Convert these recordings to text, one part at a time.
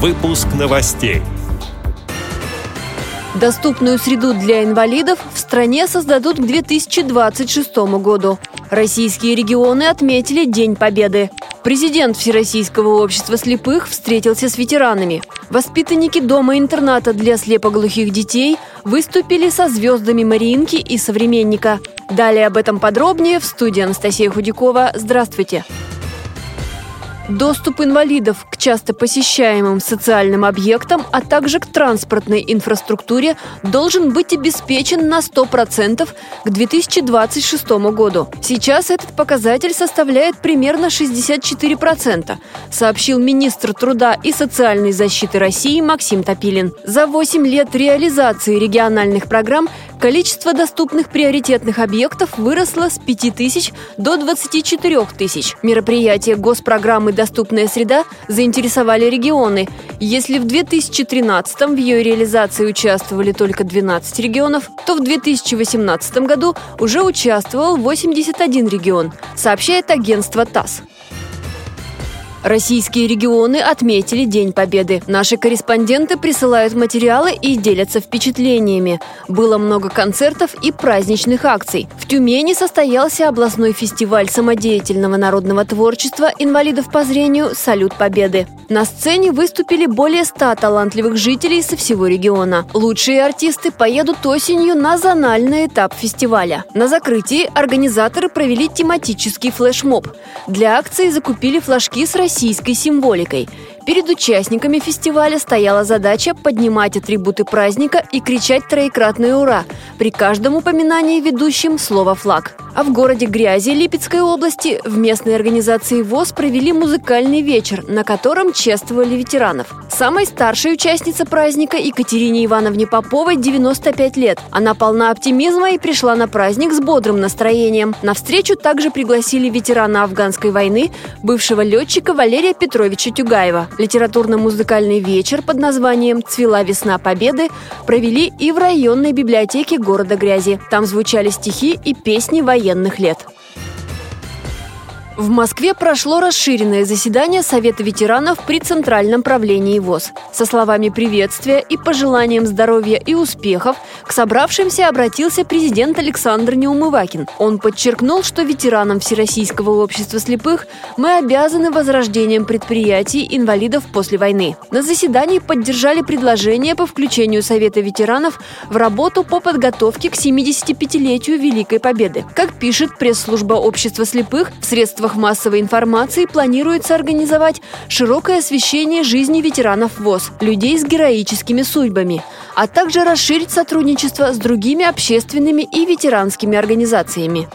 Выпуск новостей. Доступную среду для инвалидов в стране создадут к 2026 году. Российские регионы отметили День Победы. Президент Всероссийского общества слепых встретился с ветеранами. Воспитанники дома-интерната для слепоглухих детей выступили со звездами Мариинки и «Современника». Далее об этом подробнее в студии Анастасия Худякова. Здравствуйте! Доступ инвалидов к часто посещаемым социальным объектам, а также к транспортной инфраструктуре должен быть обеспечен на 100% к 2026 году. Сейчас этот показатель составляет примерно 64%, сообщил министр труда и социальной защиты России Максим Топилин. За 8 лет реализации региональных программ количество доступных приоритетных объектов выросло с 5 тысяч до 24 тысяч. Мероприятия госпрограммы «Доступная среда» заинтересовали регионы. Если в 2013 в ее реализации участвовали только 12 регионов, то в 2018 году уже участвовал 81 регион, сообщает агентство ТАСС. Российские регионы отметили День Победы. Наши корреспонденты присылают материалы и делятся впечатлениями. Было много концертов и праздничных акций. В Тюмени состоялся областной фестиваль самодеятельного народного творчества инвалидов по зрению «Салют Победы». На сцене выступили более ста талантливых жителей со всего региона. Лучшие артисты поедут осенью на зональный этап фестиваля. На закрытии организаторы провели тематический флешмоб. Для акции закупили флажки с российской символикой. Перед участниками фестиваля стояла задача поднимать атрибуты праздника и кричать троекратное «Ура!» при каждом упоминании ведущим слово «флаг». А в городе Грязи Липецкой области в местной организации ВОЗ провели музыкальный вечер, на котором чествовали ветеранов. Самой старшей участница праздника Екатерине Ивановне Поповой 95 лет. Она полна оптимизма и пришла на праздник с бодрым настроением. На встречу также пригласили ветерана афганской войны, бывшего летчика Валерия Петровича Тюгаева. Литературно-музыкальный вечер под названием «Цвела весна Победы» провели и в районной библиотеке города Грязи. Там звучали стихи и песни военных лет. В Москве прошло расширенное заседание Совета ветеранов при Центральном правлении ВОЗ. Со словами приветствия и пожеланием здоровья и успехов к собравшимся обратился президент Александр Неумывакин. Он подчеркнул, что ветеранам Всероссийского общества слепых мы обязаны возрождением предприятий инвалидов после войны. На заседании поддержали предложение по включению Совета ветеранов в работу по подготовке к 75-летию Великой Победы. Как пишет пресс-служба общества слепых, в средствах средствах массовой информации планируется организовать широкое освещение жизни ветеранов ВОЗ, людей с героическими судьбами, а также расширить сотрудничество с другими общественными и ветеранскими организациями.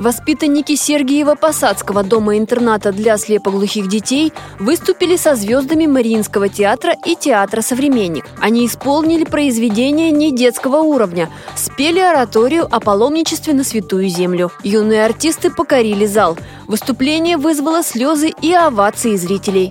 Воспитанники Сергиева-Посадского дома-интерната для слепоглухих детей выступили со звездами Мариинского театра и театра «Современник». Они исполнили произведения не детского уровня, спели ораторию о паломничестве на Святую Землю. Юные артисты покорили зал. Выступление вызвало слезы и овации зрителей.